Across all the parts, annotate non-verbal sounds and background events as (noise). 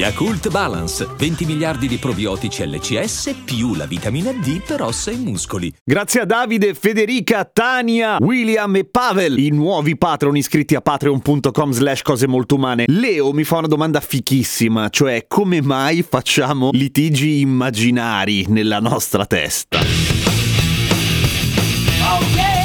Yakult Balance, 20 miliardi di probiotici LCS più la vitamina D per ossa e muscoli. Grazie a Davide, Federica, Tania, William e Pavel, i nuovi patron iscritti a patreon.com slash cose molto umane. Leo mi fa una domanda fichissima, cioè come mai facciamo litigi immaginari nella nostra testa? Un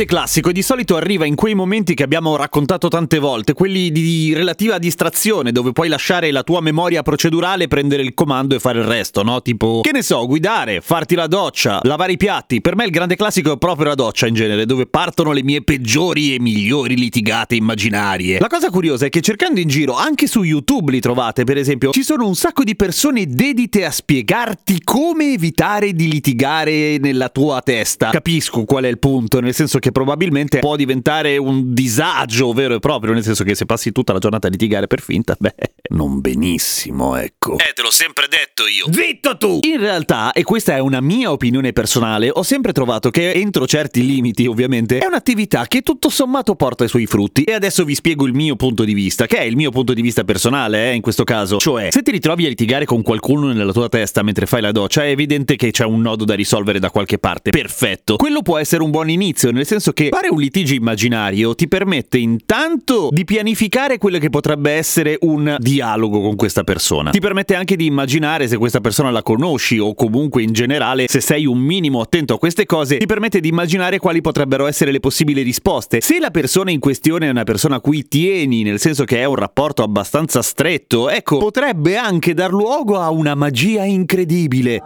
grande classico e di solito arriva in quei momenti che abbiamo raccontato tante volte, quelli di relativa distrazione, dove puoi lasciare la tua memoria procedurale, prendere il comando e fare il resto, no? Tipo, che ne so, guidare, farti la doccia, lavare i piatti. Per me il grande classico è proprio la doccia in genere, dove partono le mie peggiori e migliori litigate immaginarie. La cosa curiosa è che cercando in giro, anche su YouTube li trovate, per esempio, ci sono un sacco di persone dedite a spiegarti come evitare di litigare nella tua testa. Capisco qual è il punto, nel senso che probabilmente può diventare un disagio vero e proprio, nel senso che se passi tutta la giornata a litigare per finta, beh, non benissimo, ecco. Eh, te l'ho sempre detto io. Zitto tu! In realtà, e questa è una mia opinione personale, ho sempre trovato che entro certi limiti, ovviamente, è un'attività che tutto sommato porta i suoi frutti. E adesso vi spiego il mio punto di vista, che è il mio punto di vista personale, eh, in questo caso. Cioè, se ti ritrovi a litigare con qualcuno nella tua testa mentre fai la doccia, è evidente che c'è un nodo da risolvere da qualche parte. Perfetto. Quello può essere un buon inizio, nel senso che fare un litigio immaginario ti permette intanto di pianificare quello che potrebbe essere un dialogo con questa persona. Ti permette anche di immaginare se questa persona la conosci o comunque in generale se sei un minimo attento a queste cose, ti permette di immaginare quali potrebbero essere le possibili risposte. Se la persona in questione è una persona a cui tieni, nel senso che è un rapporto abbastanza stretto, ecco, potrebbe anche dar luogo a una magia incredibile.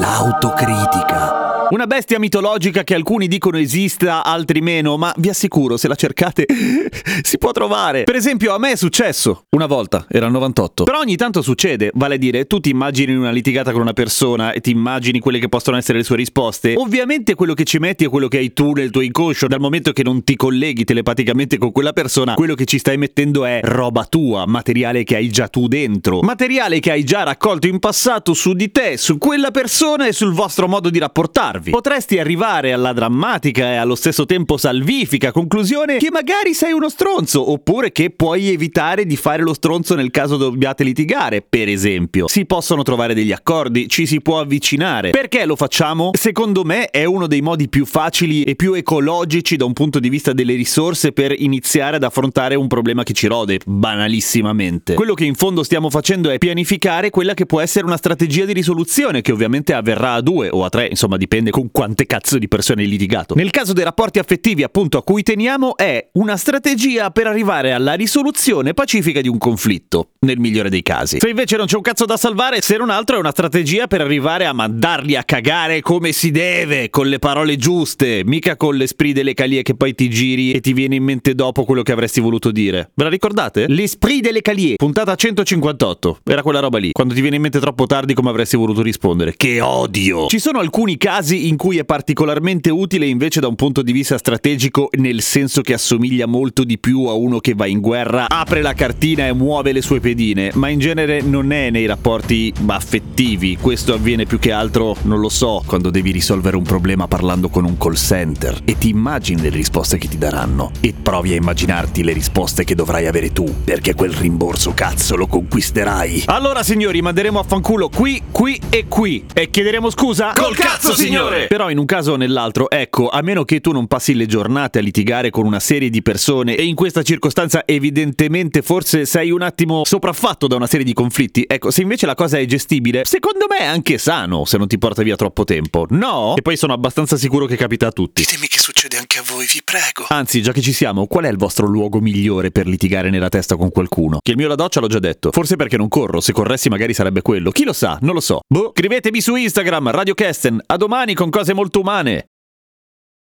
L'autocritica. Una bestia mitologica che alcuni dicono esista, altri meno, ma vi assicuro, se la cercate (laughs) si può trovare. Per esempio, a me è successo. Una volta, era il 98. Però ogni tanto succede, vale a dire, tu ti immagini una litigata con una persona e ti immagini quelle che possono essere le sue risposte. Ovviamente quello che ci metti è quello che hai tu nel tuo inconscio, dal momento che non ti colleghi telepaticamente con quella persona, quello che ci stai mettendo è roba tua, materiale che hai già tu dentro, materiale che hai già raccolto in passato su di te, su quella persona e sul vostro modo di rapportarvi. Potresti arrivare alla drammatica e allo stesso tempo salvifica conclusione che magari sei uno stronzo, oppure che puoi evitare di fare lo stronzo nel caso dobbiate litigare, per esempio. Si possono trovare degli accordi, ci si può avvicinare. Perché lo facciamo? Secondo me è uno dei modi più facili e più ecologici da un punto di vista delle risorse per iniziare ad affrontare un problema che ci rode, banalissimamente. Quello che in fondo stiamo facendo è pianificare quella che può essere una strategia di risoluzione, che ovviamente avverrà a due o a tre, insomma dipende con quante cazzo di persone hai litigato. Nel caso dei rapporti affettivi, appunto, a cui teniamo, è una strategia per arrivare alla risoluzione pacifica di un conflitto, nel migliore dei casi. Se invece non c'è un cazzo da salvare, se non altro è una strategia per arrivare a mandarli a cagare come si deve, con le parole giuste, mica con l'esprit delle calie che poi ti giri e ti viene in mente dopo quello che avresti voluto dire. Ve la ricordate? L'esprit delle calie, puntata 158. Era quella roba lì, quando ti viene in mente troppo tardi come avresti voluto rispondere. Che odio! Ci sono alcuni casi in cui è particolarmente utile invece da un punto di vista strategico, nel senso che assomiglia molto di più a uno che va in guerra, apre la cartina e muove le sue pedine, ma in genere non è nei rapporti affettivi. Questo avviene più che altro, non lo so, quando devi risolvere un problema parlando con un call center e ti immagini le risposte che ti daranno e provi a immaginarti le risposte che dovrai avere tu, perché quel rimborso cazzo lo conquisterai. Allora signori, manderemo a fanculo qui, qui e qui e chiederemo scusa Col cazzo, signori! Migliore! Però in un caso o nell'altro, ecco, a meno che tu non passi le giornate a litigare con una serie di persone e in questa circostanza evidentemente forse sei un attimo sopraffatto da una serie di conflitti, ecco, se invece la cosa è gestibile, secondo me è anche sano se non ti porta via troppo tempo, no? E poi sono abbastanza sicuro che capita a tutti. Ditemi che succede anche a voi, vi prego. Anzi, già che ci siamo, qual è il vostro luogo migliore per litigare nella testa con qualcuno? Che il mio la doccia l'ho già detto. Forse perché non corro, se corressi magari sarebbe quello. Chi lo sa, non lo so. Boh, scrivetemi su Instagram, Radio Kesten. A domani con cose molto umane.